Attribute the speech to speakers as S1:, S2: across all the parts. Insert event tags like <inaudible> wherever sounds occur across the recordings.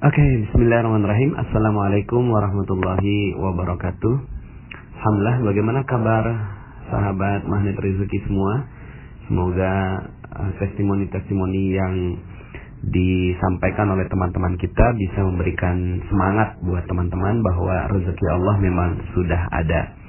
S1: Oke, bismillahirrahmanirrahim. Assalamualaikum warahmatullahi wabarakatuh. Alhamdulillah, bagaimana kabar sahabat magnet rezeki semua? Semoga uh, testimoni-testimoni yang disampaikan oleh teman-teman kita bisa memberikan semangat buat teman-teman bahwa rezeki Allah memang sudah ada.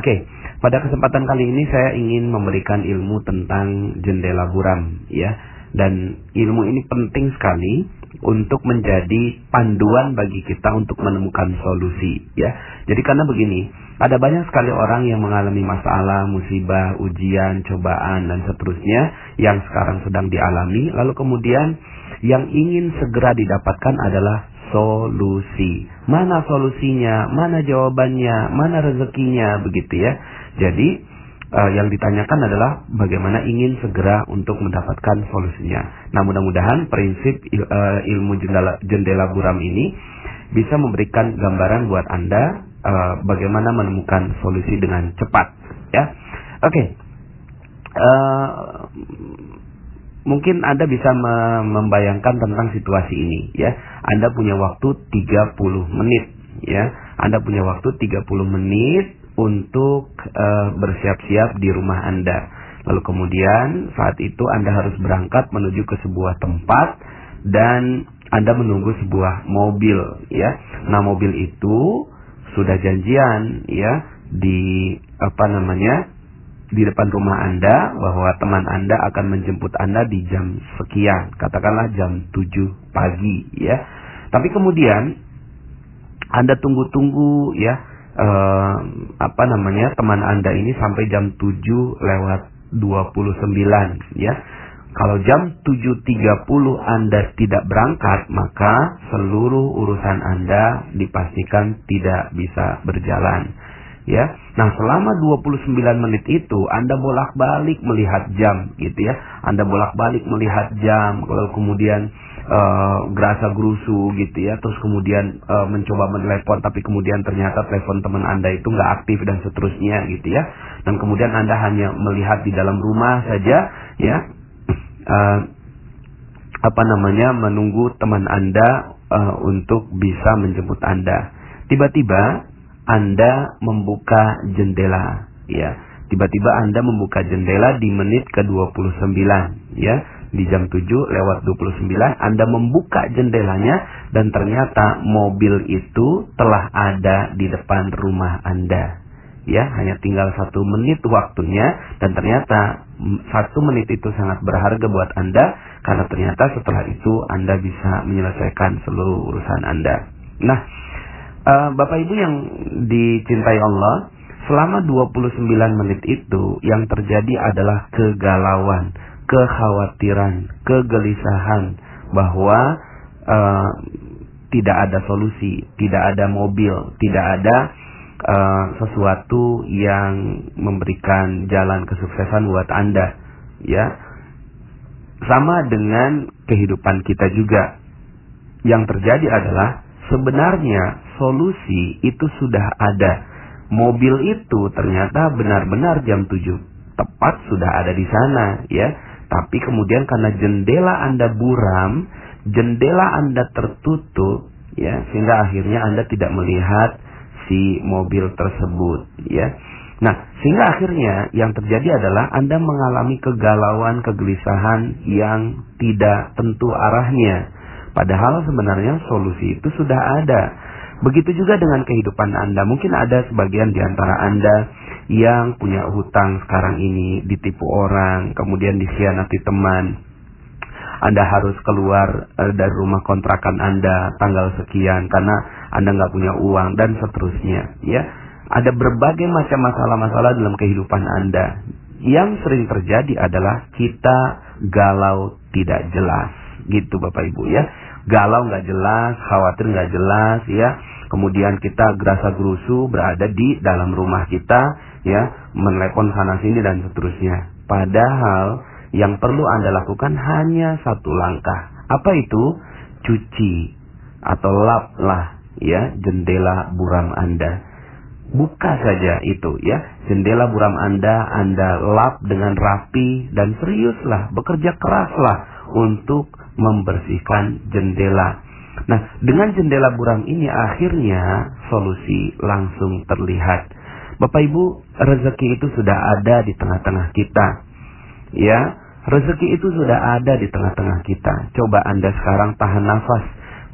S1: Oke, pada kesempatan kali ini saya ingin memberikan ilmu tentang jendela buram ya. Dan ilmu ini penting sekali untuk menjadi panduan bagi kita untuk menemukan solusi ya. Jadi karena begini, ada banyak sekali orang yang mengalami masalah, musibah, ujian, cobaan dan seterusnya yang sekarang sedang dialami lalu kemudian yang ingin segera didapatkan adalah solusi. Mana solusinya? Mana jawabannya? Mana rezekinya? Begitu ya. Jadi uh, yang ditanyakan adalah bagaimana ingin segera untuk mendapatkan solusinya. Nah, mudah-mudahan prinsip il, uh, ilmu jendela, jendela buram ini bisa memberikan gambaran buat Anda uh, bagaimana menemukan solusi dengan cepat, ya. Oke. Okay. Uh, mungkin Anda bisa membayangkan tentang situasi ini, ya. Anda punya waktu 30 menit, ya. Anda punya waktu 30 menit untuk uh, bersiap-siap di rumah Anda. Lalu kemudian saat itu Anda harus berangkat menuju ke sebuah tempat dan Anda menunggu sebuah mobil ya. Nah, mobil itu sudah janjian ya di apa namanya? di depan rumah Anda bahwa teman Anda akan menjemput Anda di jam sekian, katakanlah jam 7 pagi ya. Tapi kemudian Anda tunggu-tunggu ya uh, apa namanya teman Anda ini sampai jam 7 lewat 29 ya. Kalau jam 7.30 Anda tidak berangkat, maka seluruh urusan Anda dipastikan tidak bisa berjalan. Ya. Nah, selama 29 menit itu Anda bolak-balik melihat jam gitu ya. Anda bolak-balik melihat jam, kalau kemudian uh, gerasa gerusu gitu ya terus kemudian uh, mencoba menelepon tapi kemudian ternyata telepon teman anda itu nggak aktif dan seterusnya gitu ya dan kemudian anda hanya melihat di dalam rumah saja ya uh, apa namanya menunggu teman anda uh, untuk bisa menjemput anda tiba-tiba anda membuka jendela ya tiba-tiba anda membuka jendela di menit ke 29 ya di jam 7 lewat 29 Anda membuka jendelanya dan ternyata mobil itu telah ada di depan rumah Anda. Ya, hanya tinggal satu menit waktunya dan ternyata satu menit itu sangat berharga buat Anda karena ternyata setelah itu Anda bisa menyelesaikan seluruh urusan Anda. Nah, uh, Bapak Ibu yang dicintai Allah, selama 29 menit itu yang terjadi adalah kegalauan kekhawatiran, kegelisahan bahwa uh, tidak ada solusi, tidak ada mobil, tidak ada uh, sesuatu yang memberikan jalan kesuksesan buat Anda, ya. Sama dengan kehidupan kita juga. Yang terjadi adalah sebenarnya solusi itu sudah ada. Mobil itu ternyata benar-benar jam 7 tepat sudah ada di sana, ya tapi kemudian karena jendela Anda buram, jendela Anda tertutup, ya, sehingga akhirnya Anda tidak melihat si mobil tersebut, ya. Nah, sehingga akhirnya yang terjadi adalah Anda mengalami kegalauan, kegelisahan yang tidak tentu arahnya. Padahal sebenarnya solusi itu sudah ada. Begitu juga dengan kehidupan Anda. Mungkin ada sebagian di antara Anda yang punya hutang sekarang ini ditipu orang, kemudian dikhianati teman. Anda harus keluar uh, dari rumah kontrakan Anda tanggal sekian karena Anda nggak punya uang dan seterusnya. Ya, ada berbagai macam masalah-masalah dalam kehidupan Anda. Yang sering terjadi adalah kita galau tidak jelas, gitu Bapak Ibu ya. Galau nggak jelas, khawatir nggak jelas, ya. Kemudian kita gerasa gerusu berada di dalam rumah kita ya, menelepon sana sini dan seterusnya. Padahal yang perlu Anda lakukan hanya satu langkah. Apa itu? Cuci atau laplah ya jendela buram Anda. Buka saja itu ya, jendela buram Anda Anda lap dengan rapi dan seriuslah, bekerja keraslah untuk membersihkan jendela. Nah, dengan jendela buram ini akhirnya solusi langsung terlihat. Bapak Ibu, rezeki itu sudah ada di tengah-tengah kita. Ya, rezeki itu sudah ada di tengah-tengah kita. Coba Anda sekarang tahan nafas.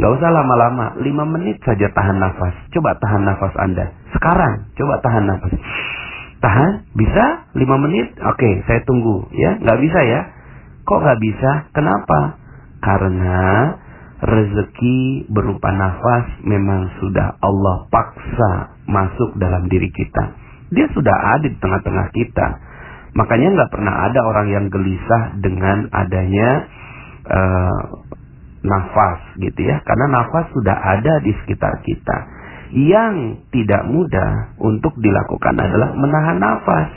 S1: Gak usah lama-lama, 5 menit saja tahan nafas. Coba tahan nafas Anda. Sekarang, coba tahan nafas. Tahan? Bisa? 5 menit? Oke, saya tunggu. Ya, nggak bisa ya? Kok nggak bisa? Kenapa? Karena rezeki berupa nafas memang sudah Allah paksa masuk dalam diri kita. Dia sudah ada di tengah-tengah kita. Makanya nggak pernah ada orang yang gelisah dengan adanya uh, nafas gitu ya. Karena nafas sudah ada di sekitar kita. Yang tidak mudah untuk dilakukan adalah menahan nafas.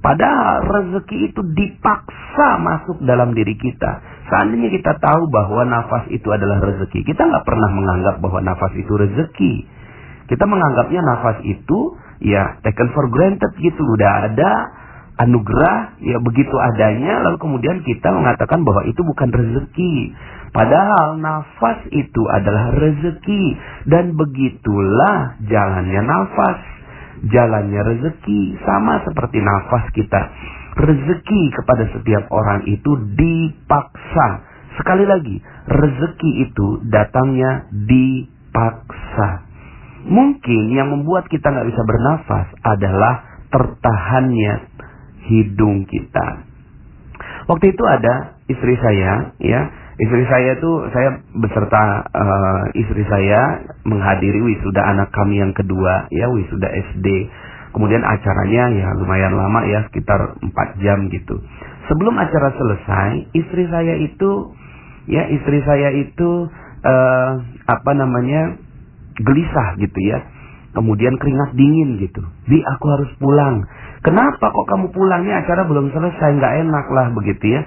S1: Padahal rezeki itu dipaksa masuk dalam diri kita. Seandainya kita tahu bahwa nafas itu adalah rezeki, kita nggak pernah menganggap bahwa nafas itu rezeki. Kita menganggapnya nafas itu ya taken for granted gitu, udah ada anugerah ya begitu adanya, lalu kemudian kita mengatakan bahwa itu bukan rezeki. Padahal nafas itu adalah rezeki dan begitulah jalannya nafas. Jalannya rezeki sama seperti nafas kita. Rezeki kepada setiap orang itu dipaksa. Sekali lagi, rezeki itu datangnya dipaksa. Mungkin yang membuat kita nggak bisa bernafas adalah tertahannya hidung kita. Waktu itu ada istri saya, ya, Istri saya tuh saya beserta uh, istri saya menghadiri wisuda anak kami yang kedua ya wisuda SD. Kemudian acaranya ya lumayan lama ya sekitar 4 jam gitu. Sebelum acara selesai, istri saya itu ya istri saya itu uh, apa namanya gelisah gitu ya. Kemudian keringat dingin gitu. Bi aku harus pulang. Kenapa kok kamu pulangnya acara belum selesai nggak enak lah begitu ya.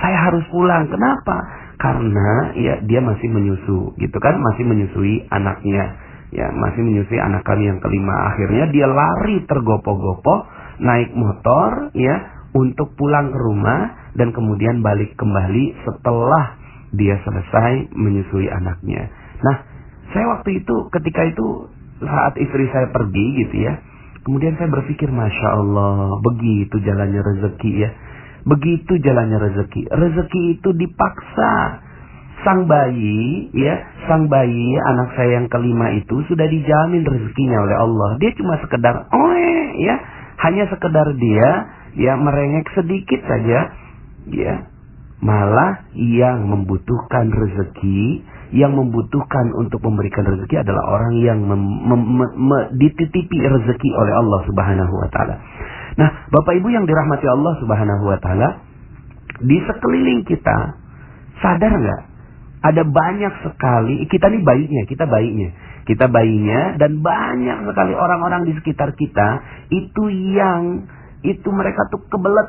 S1: Saya harus pulang. Kenapa? karena ya dia masih menyusu gitu kan masih menyusui anaknya ya masih menyusui anak kami yang kelima akhirnya dia lari tergopoh-gopoh naik motor ya untuk pulang ke rumah dan kemudian balik kembali setelah dia selesai menyusui anaknya nah saya waktu itu ketika itu saat istri saya pergi gitu ya kemudian saya berpikir masya Allah begitu jalannya rezeki ya Begitu jalannya rezeki. Rezeki itu dipaksa. Sang bayi, ya, sang bayi anak saya yang kelima itu sudah dijamin rezekinya oleh Allah. Dia cuma sekedar, oh ya, hanya sekedar dia, ya merengek sedikit saja, ya. Malah yang membutuhkan rezeki, yang membutuhkan untuk memberikan rezeki adalah orang yang mem, mem, mem, dititipi rezeki oleh Allah Subhanahu wa taala. Nah, Bapak Ibu yang dirahmati Allah Subhanahu wa taala, di sekeliling kita sadar nggak? Ada banyak sekali kita nih bayinya, kita bayinya. Kita bayinya dan banyak sekali orang-orang di sekitar kita itu yang itu mereka tuh kebelet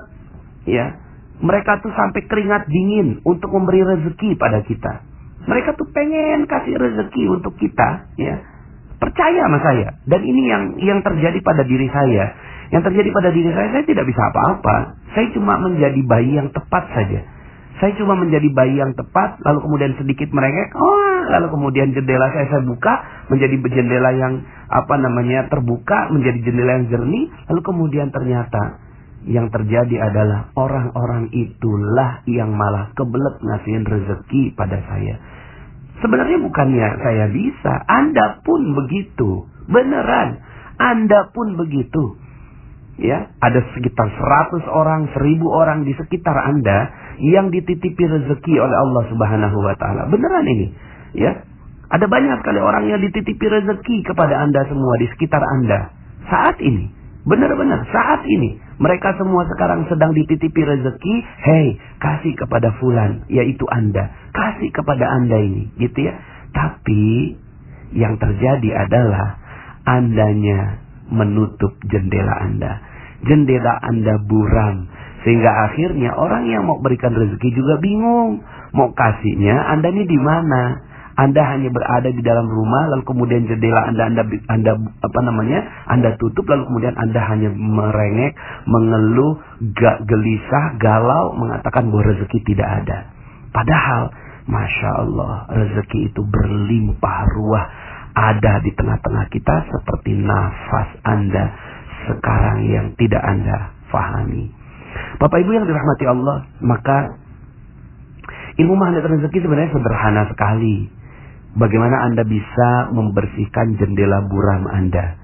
S1: ya. Mereka tuh sampai keringat dingin untuk memberi rezeki pada kita. Mereka tuh pengen kasih rezeki untuk kita ya. Percaya sama saya. Dan ini yang yang terjadi pada diri saya yang terjadi pada diri saya, saya tidak bisa apa-apa. Saya cuma menjadi bayi yang tepat saja. Saya cuma menjadi bayi yang tepat, lalu kemudian sedikit merengek, oh, lalu kemudian jendela saya saya buka menjadi jendela yang apa namanya terbuka, menjadi jendela yang jernih, lalu kemudian ternyata yang terjadi adalah orang-orang itulah yang malah kebelet ngasihin rezeki pada saya. Sebenarnya bukannya saya bisa, Anda pun begitu. Beneran, Anda pun begitu ya ada sekitar 100 orang, 1000 orang di sekitar Anda yang dititipi rezeki oleh Allah Subhanahu wa taala. Beneran ini, ya. Ada banyak sekali orang yang dititipi rezeki kepada Anda semua di sekitar Anda saat ini. Benar-benar saat ini mereka semua sekarang sedang dititipi rezeki. Hei, kasih kepada fulan, yaitu Anda. Kasih kepada Anda ini, gitu ya. Tapi yang terjadi adalah andanya menutup jendela Anda. Jendela Anda buram. Sehingga akhirnya orang yang mau berikan rezeki juga bingung. Mau kasihnya Anda ini di mana? Anda hanya berada di dalam rumah lalu kemudian jendela Anda Anda Anda apa namanya? Anda tutup lalu kemudian Anda hanya merengek, mengeluh, gak gelisah, galau mengatakan bahwa rezeki tidak ada. Padahal Masya Allah, rezeki itu berlimpah ruah ada di tengah-tengah kita seperti nafas Anda sekarang yang tidak Anda fahami. Bapak Ibu yang dirahmati Allah, maka ilmu magnet rezeki sebenarnya sederhana sekali. Bagaimana Anda bisa membersihkan jendela buram Anda.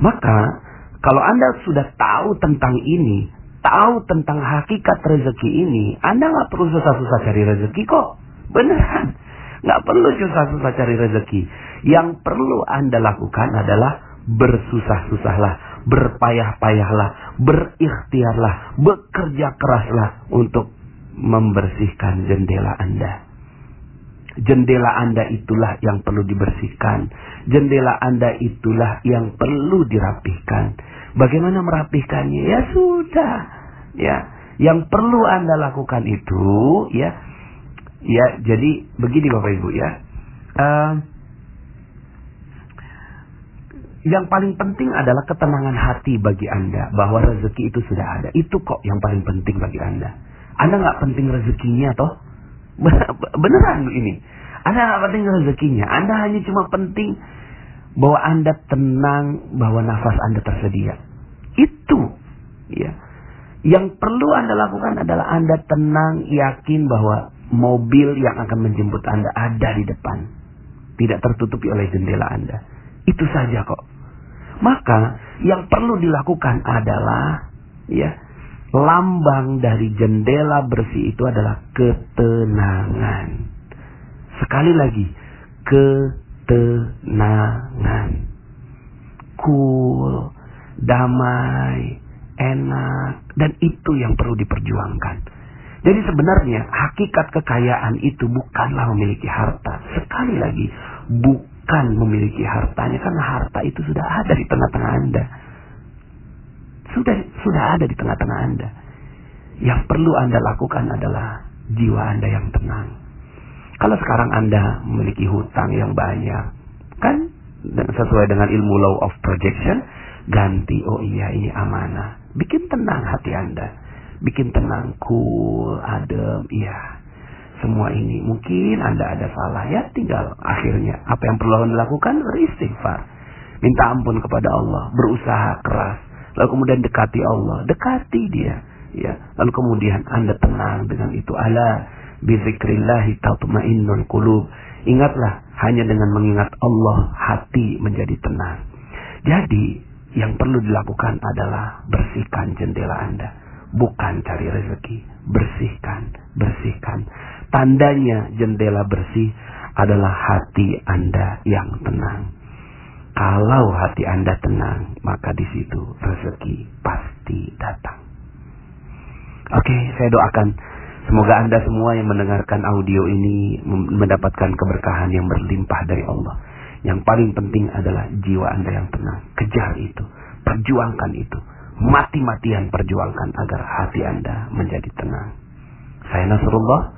S1: Maka kalau Anda sudah tahu tentang ini, tahu tentang hakikat rezeki ini, Anda nggak perlu susah-susah cari rezeki kok. Beneran. Nggak perlu susah-susah cari rezeki. Yang perlu Anda lakukan adalah bersusah-susahlah, berpayah-payahlah, berikhtiarlah, bekerja keraslah untuk membersihkan jendela Anda. Jendela Anda itulah yang perlu dibersihkan. Jendela Anda itulah yang perlu dirapihkan. Bagaimana merapihkannya? Ya sudah. Ya, yang perlu Anda lakukan itu ya ya jadi begini Bapak Ibu ya. Uh, yang paling penting adalah ketenangan hati bagi Anda bahwa rezeki itu sudah ada. Itu kok yang paling penting bagi Anda. Anda nggak penting rezekinya toh? <laughs> Beneran ini. Anda nggak penting rezekinya. Anda hanya cuma penting bahwa Anda tenang bahwa nafas Anda tersedia. Itu ya. Yang perlu Anda lakukan adalah Anda tenang, yakin bahwa mobil yang akan menjemput Anda ada di depan. Tidak tertutupi oleh jendela Anda. Itu saja kok. Maka yang perlu dilakukan adalah ya lambang dari jendela bersih itu adalah ketenangan. Sekali lagi, ketenangan. Cool, damai, enak, dan itu yang perlu diperjuangkan. Jadi sebenarnya hakikat kekayaan itu bukanlah memiliki harta. Sekali lagi, bukan memiliki hartanya karena harta itu sudah ada di tengah-tengah Anda. Sudah sudah ada di tengah-tengah Anda. Yang perlu Anda lakukan adalah jiwa Anda yang tenang. Kalau sekarang Anda memiliki hutang yang banyak, kan sesuai dengan ilmu law of projection, ganti, oh iya ini amanah. Bikin tenang hati Anda. Bikin tenang, cool, adem, iya. Semua ini mungkin Anda ada salah ya tinggal akhirnya apa yang perlu Anda lakukan beristighfar. Minta ampun kepada Allah, berusaha keras. Lalu kemudian dekati Allah, dekati dia. Ya, lalu kemudian Anda tenang dengan itu. Allah bizikrillahi tatma'innul qulub. Ingatlah, hanya dengan mengingat Allah hati menjadi tenang. Jadi, yang perlu dilakukan adalah bersihkan jendela Anda, bukan cari rezeki. Bersihkan, bersihkan. Tandanya jendela bersih adalah hati Anda yang tenang. Kalau hati Anda tenang, maka di situ rezeki pasti datang. Oke, saya doakan Semoga Anda semua yang mendengarkan audio ini mendapatkan keberkahan yang berlimpah dari Allah. Yang paling penting adalah jiwa Anda yang tenang. Kejar itu. Perjuangkan itu. Mati-matian perjuangkan agar hati Anda menjadi tenang. Saya Nasrullah.